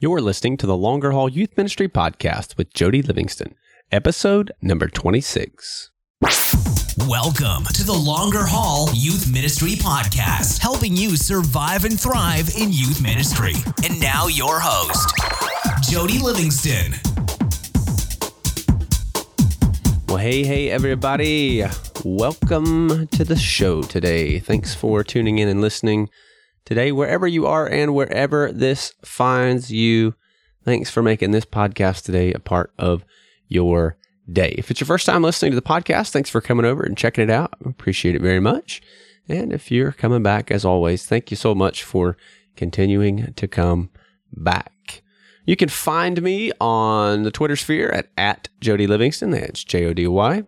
You're listening to the Longer Haul Youth Ministry Podcast with Jody Livingston, episode number 26. Welcome to the Longer Haul Youth Ministry Podcast, helping you survive and thrive in youth ministry. And now, your host, Jody Livingston. Well, hey, hey, everybody. Welcome to the show today. Thanks for tuning in and listening today, wherever you are and wherever this finds you. Thanks for making this podcast today a part of your day. If it's your first time listening to the podcast, thanks for coming over and checking it out. I appreciate it very much. And if you're coming back, as always, thank you so much for continuing to come back. You can find me on the Twitter sphere at, at Jody Livingston. That's J O D Y.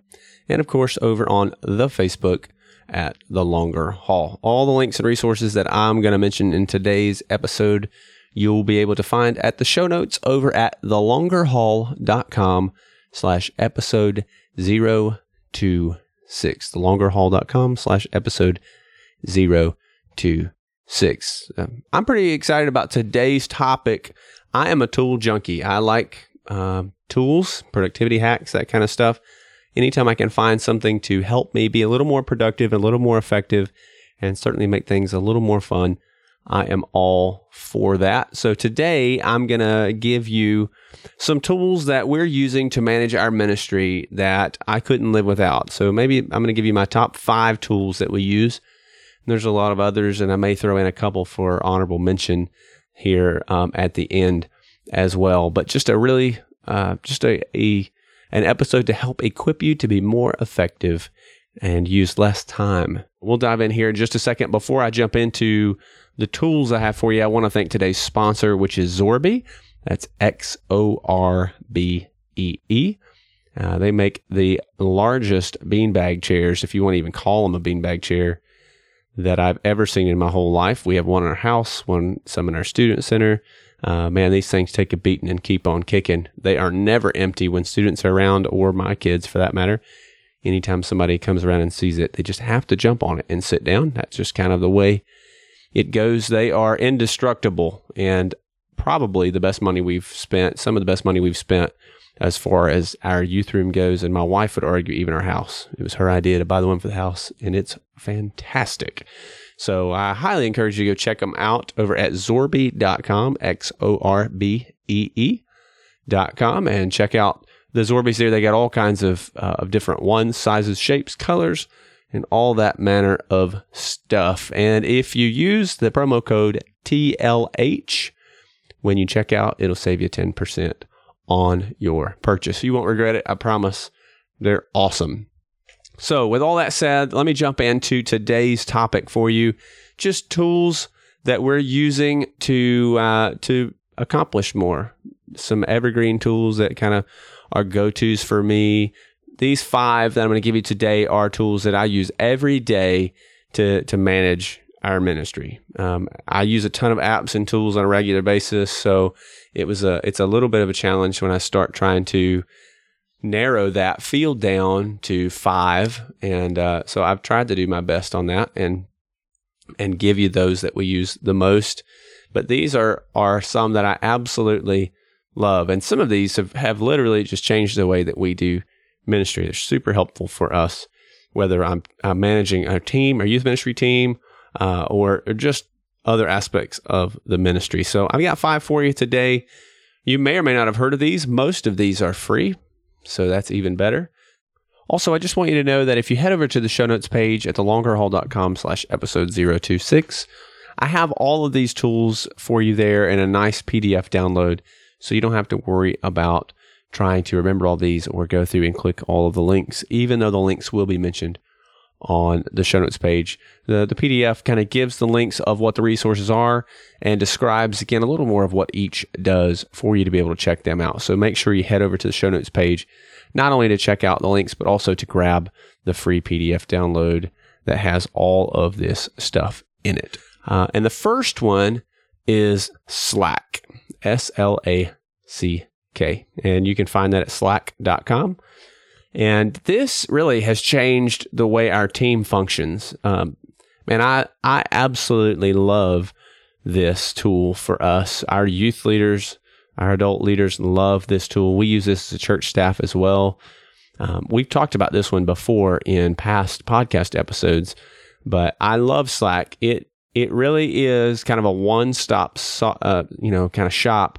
And of course, over on the Facebook at the longer haul. All the links and resources that I'm going to mention in today's episode, you'll be able to find at the show notes over at thelongerhaul.com slash episode 026. Thelongerhaul.com slash episode 026. Um, I'm pretty excited about today's topic. I am a tool junkie. I like uh, tools, productivity hacks, that kind of stuff anytime I can find something to help me be a little more productive, a little more effective, and certainly make things a little more fun, I am all for that. So today I'm going to give you some tools that we're using to manage our ministry that I couldn't live without. So maybe I'm going to give you my top five tools that we use. There's a lot of others, and I may throw in a couple for honorable mention here um, at the end as well. But just a really, uh, just a, a an episode to help equip you to be more effective and use less time. We'll dive in here in just a second. Before I jump into the tools I have for you, I want to thank today's sponsor, which is Xorbee. That's X O R B E E. Uh, they make the largest beanbag chairs, if you want to even call them a beanbag chair, that I've ever seen in my whole life. We have one in our house, one some in our student center. Uh, man, these things take a beating and keep on kicking. They are never empty when students are around, or my kids for that matter. Anytime somebody comes around and sees it, they just have to jump on it and sit down. That's just kind of the way it goes. They are indestructible and probably the best money we've spent, some of the best money we've spent as far as our youth room goes. And my wife would argue even our house. It was her idea to buy the one for the house, and it's fantastic. So I highly encourage you to go check them out over at xorbee.com, X O R B E E.com, and check out the Xorbees there. They got all kinds of, uh, of different ones, sizes, shapes, colors, and all that manner of stuff. And if you use the promo code TLH when you check out, it'll save you 10% on your purchase. You won't regret it, I promise. They're awesome. So, with all that said, let me jump into today's topic for you. Just tools that we're using to uh, to accomplish more. Some evergreen tools that kind of are go tos for me. These five that I'm going to give you today are tools that I use every day to to manage our ministry. Um, I use a ton of apps and tools on a regular basis, so it was a it's a little bit of a challenge when I start trying to narrow that field down to five. And uh, so I've tried to do my best on that and and give you those that we use the most. But these are are some that I absolutely love, and some of these have, have literally just changed the way that we do ministry. They're super helpful for us, whether I'm, I'm managing a team, a youth ministry team, uh, or, or just other aspects of the ministry. So I've got five for you today. You may or may not have heard of these. Most of these are free, so that's even better. Also, I just want you to know that if you head over to the show notes page at thelongerhaul.com slash episode 026, I have all of these tools for you there in a nice PDF download, so you don't have to worry about trying to remember all these or go through and click all of the links, even though the links will be mentioned on the show notes page. The, the PDF kind of gives the links of what the resources are and describes again a little more of what each does for you to be able to check them out. So make sure you head over to the show notes page, not only to check out the links, but also to grab the free PDF download that has all of this stuff in it. Uh, and the first one is Slack, S L A C K. And you can find that at slack.com. And this really has changed the way our team functions. Um, man, I, I absolutely love this tool for us. Our youth leaders, our adult leaders love this tool. We use this as a church staff as well. Um, we've talked about this one before in past podcast episodes, but I love Slack. It it really is kind of a one stop, so, uh, you know, kind of shop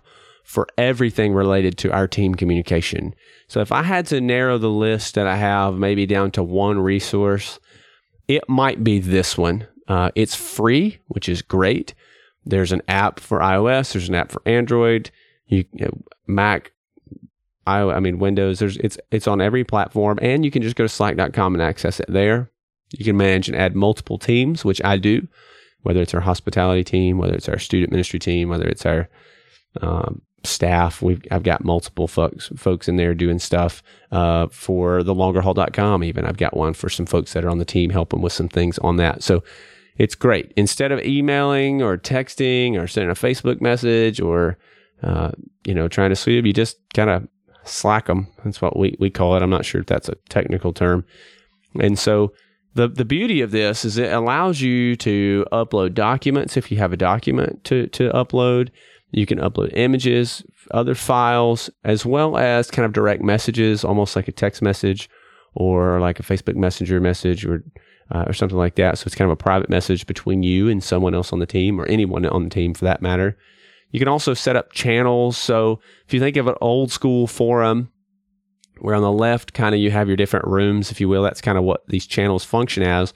for everything related to our team communication. So if I had to narrow the list that I have maybe down to one resource, it might be this one. Uh, it's free, which is great. There's an app for iOS. There's an app for Android. You, you know, Mac, I, I mean Windows. There's it's it's on every platform, and you can just go to Slack.com and access it there. You can manage and add multiple teams, which I do, whether it's our hospitality team, whether it's our student ministry team, whether it's our um, staff. We've I've got multiple folks folks in there doing stuff uh, for the longerhaul.com. Even I've got one for some folks that are on the team helping with some things on that. So it's great. Instead of emailing or texting or sending a Facebook message or uh, you know trying to sweep you just kind of slack them. That's what we we call it. I'm not sure if that's a technical term. And so the the beauty of this is it allows you to upload documents if you have a document to to upload. You can upload images, other files, as well as kind of direct messages, almost like a text message or like a Facebook Messenger message or uh, or something like that. So it's kind of a private message between you and someone else on the team or anyone on the team for that matter. You can also set up channels. So if you think of an old school forum, where on the left, kind of you have your different rooms, if you will, that's kind of what these channels function as.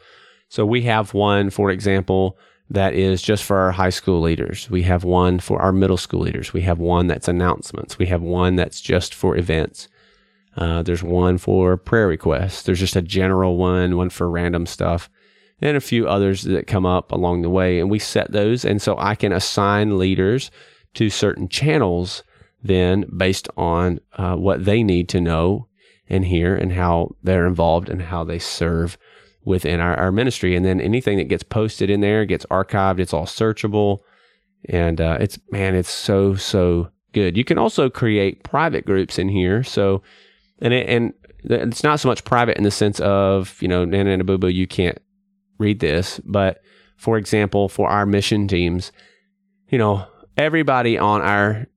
So we have one, for example, that is just for our high school leaders. We have one for our middle school leaders. We have one that's announcements. We have one that's just for events. Uh, there's one for prayer requests. There's just a general one, one for random stuff, and a few others that come up along the way. And we set those. And so I can assign leaders to certain channels then based on uh, what they need to know and hear and how they're involved and how they serve within our, our ministry. And then anything that gets posted in there gets archived. It's all searchable. And uh, it's, man, it's so, so good. You can also create private groups in here. So, and it, and it's not so much private in the sense of, you know, Nana and Boo Boo, you can't read this. But for example, for our mission teams, you know, everybody on our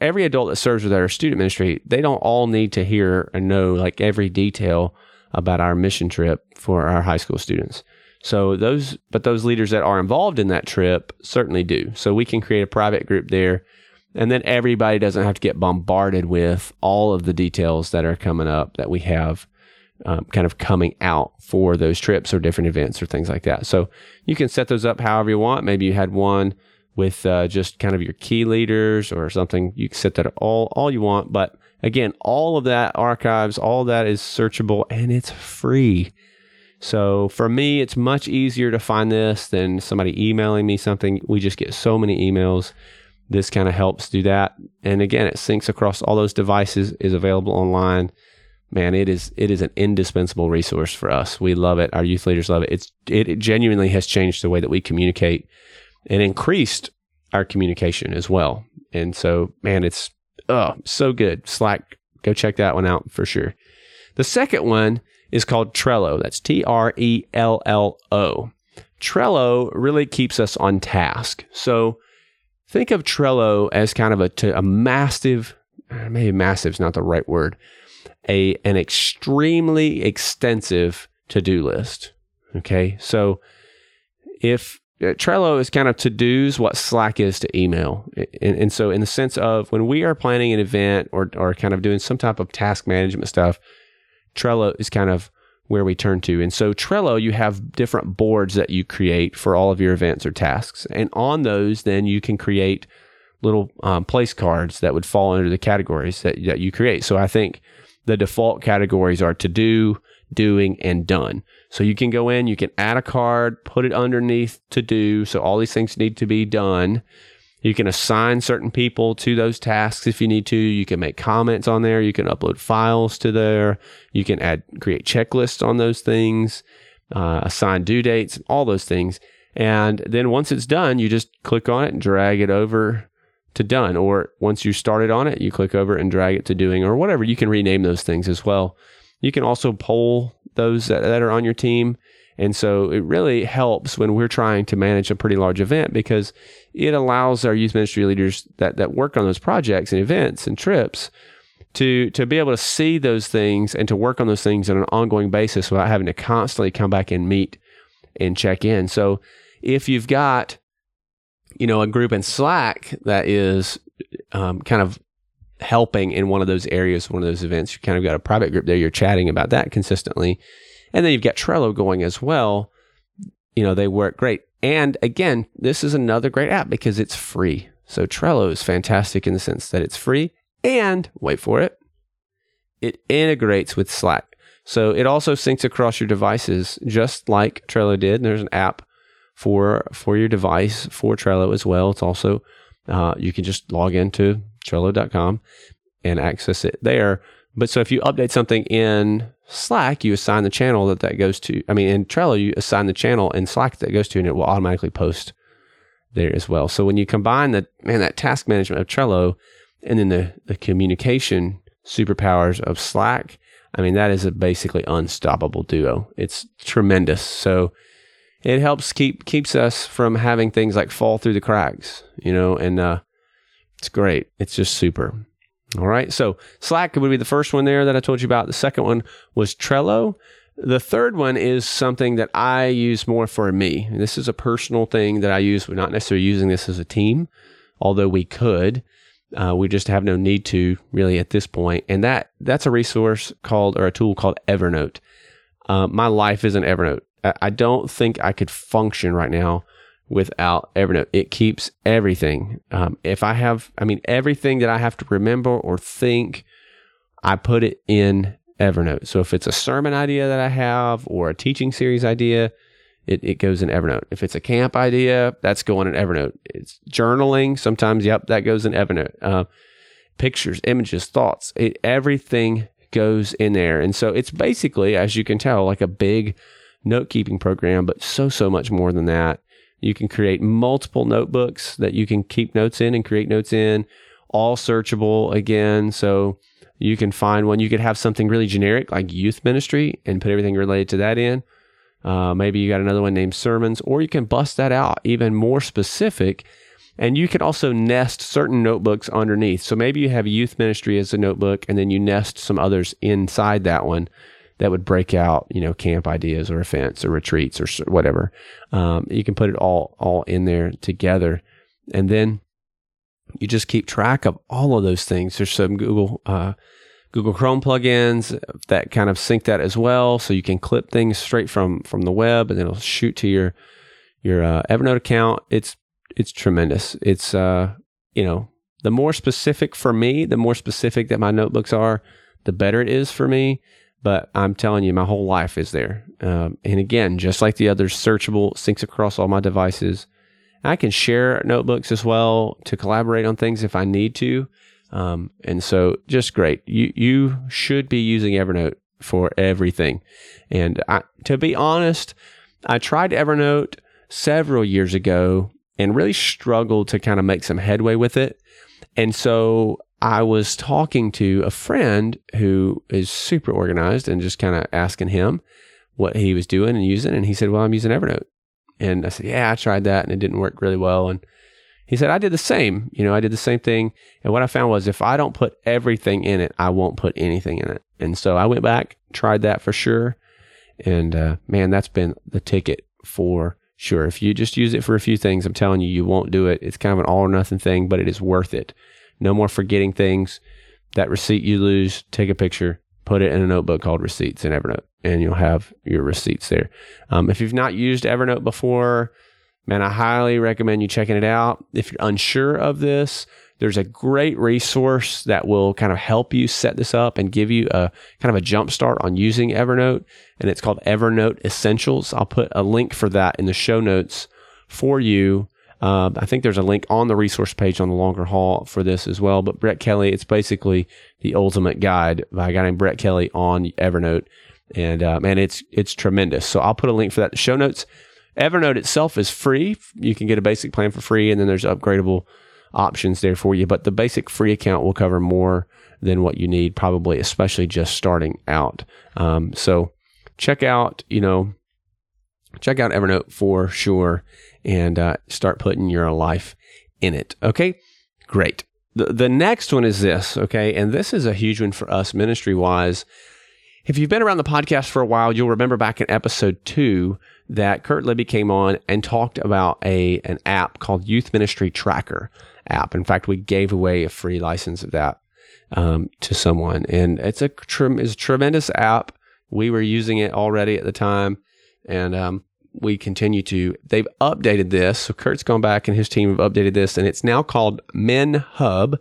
every adult that serves with our student ministry, they don't all need to hear and know like every detail about our mission trip for our high school students. So those, but those leaders that are involved in that trip certainly do. So we can create a private group there. And then everybody doesn't have to get bombarded with all of the details that are coming up that we have um, kind of coming out for those trips or different events or things like that. So you can set those up however you want. Maybe you had one with uh, just kind of your key leaders or something. You can set that all all you want, but again, all of that archives, all that is searchable and it's free. So for me, it's much easier to find this than somebody emailing me something. We just get so many emails. This kind of helps do that. And again, it syncs across all those devices, is available online. Man, it is it is an indispensable resource for us. We love it. Our youth leaders love it. It's it, it genuinely has changed the way that we communicate and increased our communication as well. And so, man, it's oh so good. Slack, go check that one out for sure. The second one is called Trello. That's T R E L L O. Trello really keeps us on task. So think of Trello as kind of a, a massive, maybe massive is not the right word, a an extremely extensive to do list. Okay, so if Trello is kind of to dos what Slack is to email. And, and, so, in the sense of when we are planning an event or, or kind of doing some type of task management stuff, Trello is kind of where we turn to. And so, Trello, you have different boards that you create for all of your events or tasks. And on those, then you can create little um, place cards that would fall under the categories that, that you create. So, I think the default categories are to do, doing, and done. So you can go in, you can add a card, put it underneath to do. So all these things need to be done. You can assign certain people to those tasks if you need to. You can make comments on there. You can upload files to there. You can add, create checklists on those things, uh, assign due dates, all those things. And then once it's done, you just click on it and drag it over to done. Or once you started on it, you click over and drag it to doing or whatever. You can rename those things as well. You can also poll those that, that are on your team And so it really helps when we're trying to manage a pretty large event because it allows our youth ministry leaders that, that work on those projects and events and trips to to be able to see those things and to work on those things on an ongoing basis without having to constantly come back and meet and check in. So if you've got you know a group in Slack that is um, kind of helping in one of those areas, one of those events, you kind of got a private group there. You're chatting about that consistently, and then you've got Trello going as well. You know they work great. And again, this is another great app because it's free. So Trello is fantastic in the sense that it's free and wait for it, it integrates with Slack. So it also syncs across your devices, just like Trello did. There's an app for for your device for Trello as well. It's also uh, you can just log into Trello.com and access it there. But so if you update something in Slack, you assign the channel that that goes to. I mean, in Trello, you assign the channel in Slack that goes to, and it will automatically post there as well. So when you combine that, man, that task management of Trello and then the, the communication superpowers of Slack, I mean, that is a basically unstoppable duo. It's tremendous. So it helps keep keeps us from having things like fall through the cracks, you know, and uh, it's great. It's just super. All right. So Slack would be the first one there that I told you about. The second one was Trello. The third one is something that I use more for me. This is a personal thing that I use. We're not necessarily using this as a team, although we could. Uh, we just have no need to really at this point. And that that's a resource called or a tool called Evernote. Uh, my life is an Evernote. I, I don't think I could function right now without Evernote. It keeps everything. Um, if I have, I mean, everything that I have to remember or think, I put it in Evernote. So if it's a sermon idea that I have or a teaching series idea, it, it goes in Evernote. If it's a camp idea, that's going in Evernote. It's journaling. Sometimes, yep, that goes in Evernote. Uh, pictures, images, thoughts, it, everything goes in there. And so it's basically, as you can tell, like a big note keeping program, but so, so much more than that. You can create multiple notebooks that you can keep notes in and create notes in, all searchable again. So you can find one. You could have something really generic like youth ministry and put everything related to that in uh, maybe you got another one named sermons, or you can bust that out even more specific. And you can also nest certain notebooks underneath. So maybe you have youth ministry as a notebook, and then you nest some others inside that one that would break out, you know, camp ideas or events or retreats or whatever. Um, you can put it all all in there together, and then you just keep track of all of those things. There's some Google uh, Google Chrome plugins that kind of sync that as well, so you can clip things straight from from the web, and it'll shoot to your your uh, Evernote account. It's it's tremendous. It's uh you know the more specific for me, the more specific that my notebooks are, the better it is for me. But I'm telling you, my whole life is there. Um, and again, just like the others, searchable, syncs across all my devices. I can share notebooks as well to collaborate on things if I need to. Um, and so just great. You, you should be using Evernote for everything. And I, to be honest, I tried Evernote several years ago and really struggled to kind of make some headway with it. And so I was talking to a friend who is super organized and just kind of asking him what he was doing and using. And he said, Well, I'm using Evernote. And I said, Yeah, I tried that and it didn't work really well. And he said, I did the same. You know, I did the same thing. And what I found was if I don't put everything in it, I won't put anything in it. And so I went back, tried that for sure. And uh, man, that's been the ticket for sure. If you just use it for a few things, I'm telling you, you won't do it. It's kind of an all or nothing thing, but it is worth it. No more forgetting things. That receipt you lose, take a picture, put it in a notebook called Receipts in Evernote, and you'll have your receipts there. Um, if you've not used Evernote before, man, I highly recommend you checking it out. If you're unsure of this, there's a great resource that will kind of help you set this up and give you a kind of a jump start on using Evernote. And it's called Evernote Essentials. I'll put a link for that in the show notes for you. Uh, I think there's a link on the resource page on the longer haul for this as well. But Brett Kelly, it's basically the ultimate guide by a guy named Brett Kelly on Evernote. And uh, man, it's it's tremendous. So I'll put a link for that the show notes. Evernote itself is free. You can get a basic plan for free, and then there's upgradable options there for you. But the basic free account will cover more than what you need, probably, especially just starting out. Um, so check out, you know, check out Evernote for sure and uh, start putting your life in it. Okay, great. The, the next one is this, okay, and this is a huge one for us ministry wise. If you've been around the podcast for a while, you'll remember back in episode two that Kurt Libby came on and talked about a an app called Youth Ministry Tracker app. In fact, we gave away a free license of that um, to someone, and it's a, it's a tremendous app. We were using it already at the time, and um, we continue to. They've updated this. So Kurt's gone back and his team have updated this, and it's now called MinHub,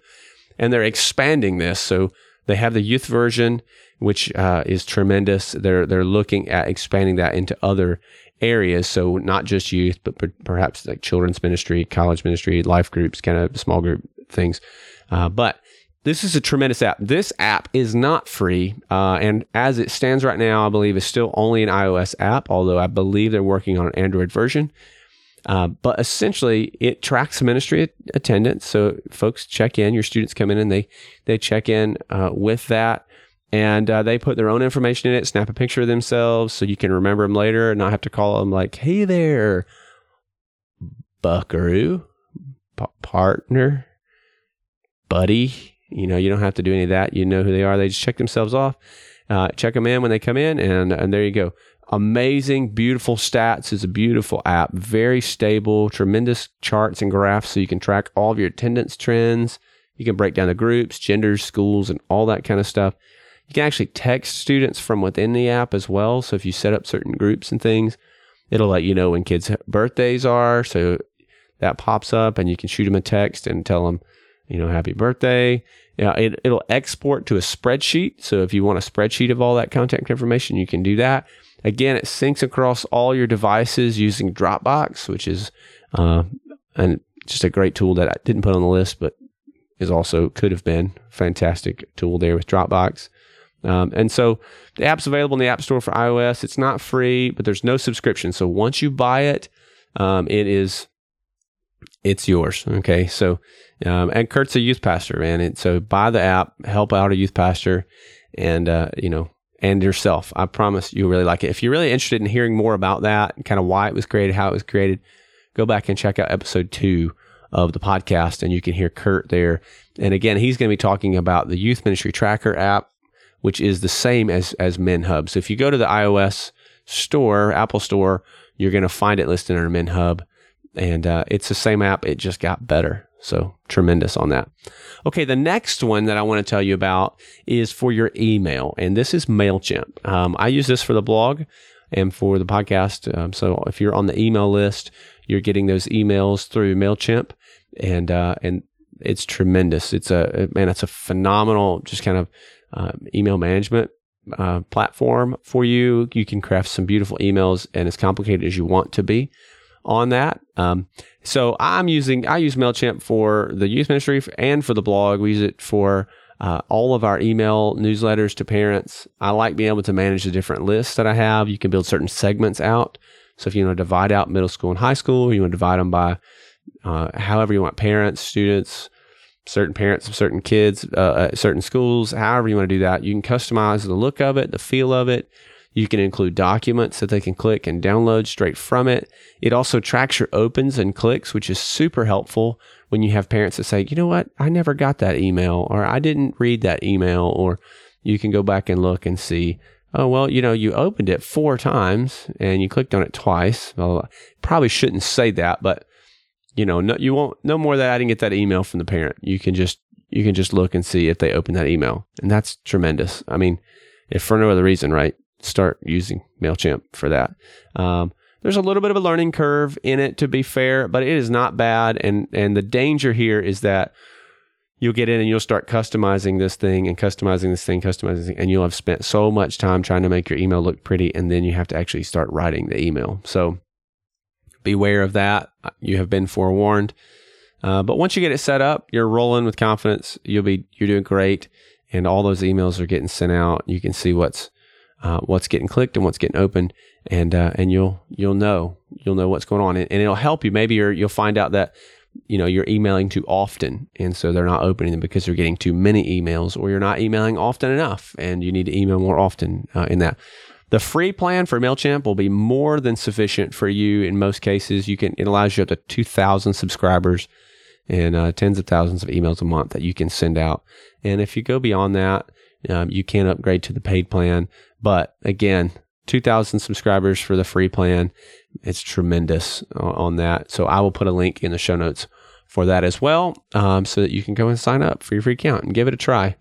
and they're expanding this. So they have the youth version, which uh, is tremendous. They're they're looking at expanding that into other areas. So not just youth, but per- perhaps like children's ministry, college ministry, life groups, kind of small group things. Uh, but this is a tremendous app. This app is not free, uh, and as it stands right now, I believe is still only an iOS app. Although I believe they're working on an Android version. Uh, but essentially, it tracks ministry attendance. So folks check in. Your students come in and they they check in uh, with that, and uh, they put their own information in it. Snap a picture of themselves so you can remember them later and not have to call them like, "Hey there, Buckaroo, p- partner, buddy." You know, you don't have to do any of that. You know who they are. They just check themselves off, uh, check them in when they come in, and and there you go. Amazing, beautiful stats. It's a beautiful app. Very stable, tremendous charts and graphs, so you can track all of your attendance trends. You can break down the groups, genders, schools, and all that kind of stuff. You can actually text students from within the app as well. So if you set up certain groups and things, it'll let you know when kids' birthdays are. So that pops up, and you can shoot them a text and tell them you know, happy birthday. Yeah, it, it'll export to a spreadsheet. So if you want a spreadsheet of all that contact information, you can do that. Again, it syncs across all your devices using Dropbox, which is uh, and just a great tool that I didn't put on the list, but is also could have been fantastic tool there with Dropbox. Um, and so the app's available in the App Store for iOS. It's not free, but there's no subscription. So once you buy it, um, it is it's yours. Okay, so um, and Kurt's a youth pastor, man. And so buy the app, help out a youth pastor, and uh, you know, and yourself. I promise you'll really like it. If you're really interested in hearing more about that, kind of why it was created, how it was created, go back and check out episode two of the podcast, and you can hear Kurt there. And again, he's going to be talking about the Youth Ministry Tracker app, which is the same as as MinHub. So if you go to the iOS store, Apple Store, you're going to find it listed under MinHub, and uh, it's the same app. It just got better. So tremendous on that. Okay, the next one that I want to tell you about is for your email, and this is MailChimp. Um, I use this for the blog and for the podcast. Um, so if you're on the email list, you're getting those emails through MailChimp, and uh, and it's tremendous. It's a man, it's a phenomenal just kind of uh, email management uh, platform for you. You can craft some beautiful emails, and as complicated as you want to be on that. Um, so I'm using I use Mailchimp for the youth ministry and for the blog. We use it for uh, all of our email newsletters to parents. I like being able to manage the different lists that I have. You can build certain segments out. So if you want to divide out middle school and high school, you want to divide them by uh, however you want parents, students, certain parents of certain kids, uh, certain schools, however you want to do that. You can customize the look of it, the feel of it. You can include documents that they can click and download straight from it. It also tracks your opens and clicks, which is super helpful when you have parents that say, you know what, I never got that email, or I didn't read that email, or you can go back and look and see, oh, well, you know, you opened it four times and you clicked on it twice. Well, probably shouldn't say that, but you know, no, you won't, no more that I didn't get that email from the parent. You can just, you can just look and see if they open that email. And that's tremendous. I mean, if for no other reason, right? Start using MailChimp for that. Um, there's a little bit of a learning curve in it, to be fair, but it is not bad. And, and the danger here is that you'll get in and you'll start customizing this thing and customizing this thing, customizing this thing, and you'll have spent so much time trying to make your email look pretty. And then you have to actually start writing the email. So beware of that. You have been forewarned. Uh, but once you get it set up, you're rolling with confidence. You'll be, you're doing great. And all those emails are getting sent out. You can see what's, uh, what's getting clicked and what's getting opened, and uh, and you'll you'll know you'll know what's going on, and, and it'll help you. Maybe you'll find out that you know you're emailing too often, and so they're not opening them because they're getting too many emails, or you're not emailing often enough, and you need to email more often uh, in that. The free plan for MailChimp will be more than sufficient for you in most cases. You can, it allows you up to 2,000 subscribers and uh, tens of thousands of emails a month that you can send out. And if you go beyond that, um, you can upgrade to the paid plan. But again, 2,000 subscribers for the free plan. It's tremendous on that. So I will put a link in the show notes for that as well, um, so that you can go and sign up for your free account and give it a try.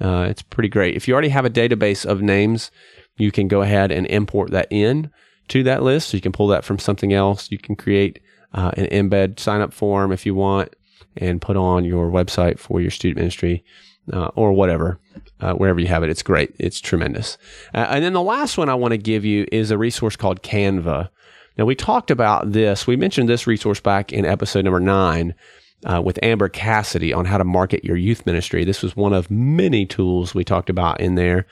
Uh, it's pretty great. If you already have a database of names, you can go ahead and import that in to that list. So you can pull that from something else. You can create uh, an embed sign up form if you want and put on your website for your student ministry uh, or whatever, uh, wherever you have it. It's great. It's tremendous. Uh, and then the last one I want to give you is a resource called Canva. Now, we talked about this. We mentioned this resource back in episode number nine uh, with Amber Cassidy on how to market your youth ministry. This was one of many tools we talked about in there.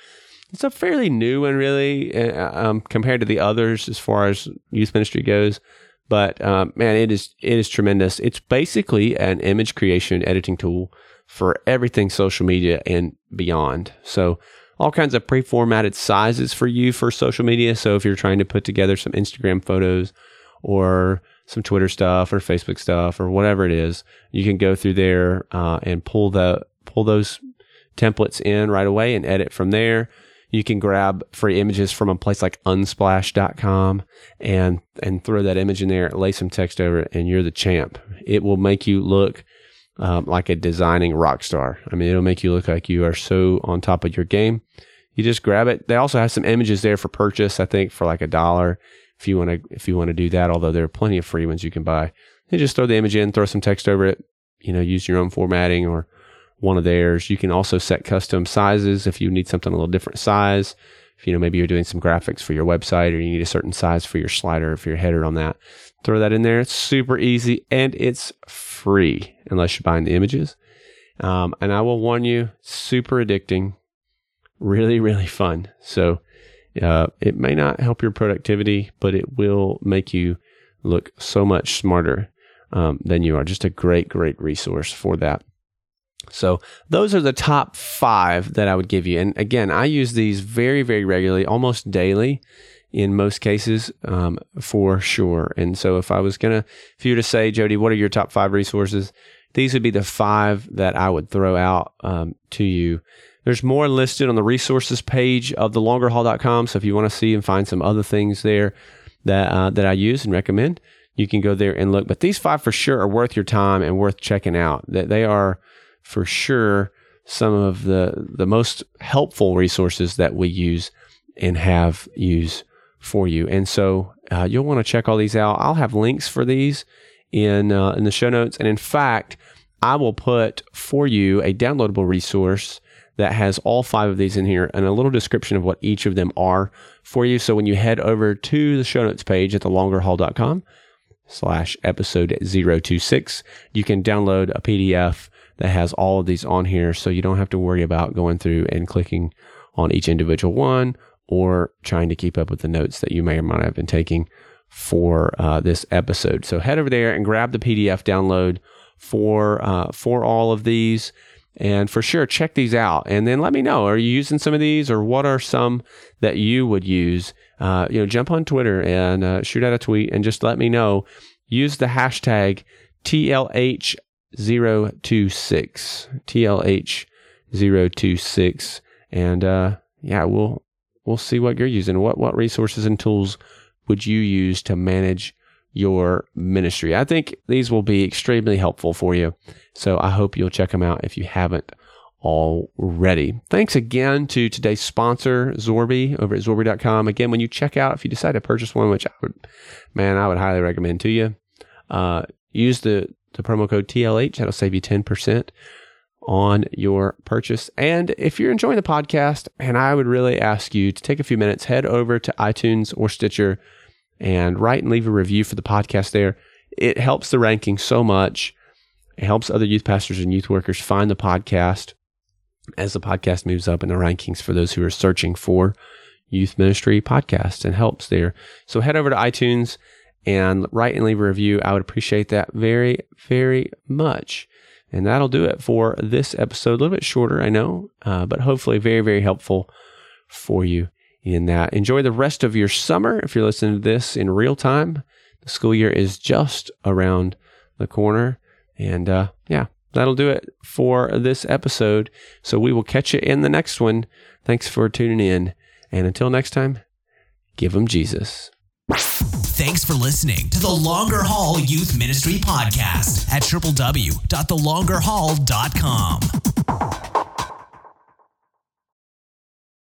It's a fairly new one, really, uh, um, compared to the others as far as youth ministry goes. But um, man, it is it is tremendous. It's basically an image creation editing tool for everything social media and beyond. So all kinds of pre-formatted sizes for you for social media. So if you're trying to put together some Instagram photos or some Twitter stuff or Facebook stuff or whatever it is, you can go through there uh, and pull the pull those templates in right away and edit from there. You can grab free images from a place like unsplash.com and and throw that image in there, lay some text over it, and you're the champ. It will make you look um, like a designing rock star. I mean, it'll make you look like you are so on top of your game. You just grab it. They also have some images there for purchase, I think, for like a dollar if you want to if you want to do that. Although there are plenty of free ones you can buy. You just throw the image in, throw some text over it. You know, use your own formatting or one of theirs. You can also set custom sizes if you need something a little different size. If you know maybe you're doing some graphics for your website or you need a certain size for your slider for your header on that, throw that in there. It's super easy and it's free unless you're buying the images. Um, and I will warn you, super addicting, really really fun. So uh, it may not help your productivity, but it will make you look so much smarter um, than you are. Just a great, great resource for that. So those are the top five that I would give you. And again, I use these very, very regularly, almost daily in most cases um, for sure. And so if I was to, if you were to say, Jody, what are your top five resources? These would be the five that I would throw out um, to you. There's more listed on the resources page of the longerhaul.com. So if you want to see and find some other things there that, uh, that I use and recommend, you can go there and look. But these five for sure are worth your time and worth checking out. That they are for sure some of the the most helpful resources that we use and have used for you. And so uh, you'll want to check all these out. I'll have links for these in uh, in the show notes, and in fact, I will put for you a downloadable resource that has all five of these in here and a little description of what each of them are for you. So when you head over to the show notes page at thelongerhaul.com slash episode 026, you can download a PDF that has all of these on here. So you don't have to worry about going through and clicking on each individual one or trying to keep up with the notes that you may or might have been taking for uh, this episode. So head over there and grab the PDF download for uh, for all of these. And for sure, check these out, and then let me know: Are you using some of these, or what are some that you would use? Uh, you know, jump on Twitter and uh, shoot out a tweet, and just let me know. Use the hashtag TLH 026 TLH 026 and uh, yeah we'll we'll see what you're using what what resources and tools would you use to manage your ministry I think these will be extremely helpful for you so I hope you'll check them out if you haven't already. Thanks again to today's sponsor, Xorbee, over at Xorbee.com. Again, when you check out, if you decide to purchase one, which I would, man, I would highly recommend to you, uh, use the the promo code TLH. That'll save you 10% on your purchase. And if you're enjoying the podcast, and I would really ask you to take a few minutes, head over to iTunes or Stitcher and write and leave a review for the podcast there. It helps the ranking so much. It helps other youth pastors and youth workers find the podcast as the podcast moves up in the rankings for those who are searching for youth ministry podcasts and helps there. So head over to iTunes and write and leave a review. I would appreciate that very, very much. And that'll do it for this episode. A little bit shorter, I know, uh, but hopefully very, very helpful for you in that. Enjoy the rest of your summer. If you're listening to this in real time, the school year is just around the corner. And uh, yeah, that'll do it for this episode. So we will catch you in the next one. Thanks for tuning in. And until next time, give them Jesus. Thanks for listening to the Longer Haul Youth Ministry Podcast at www.thelongerhaul.com.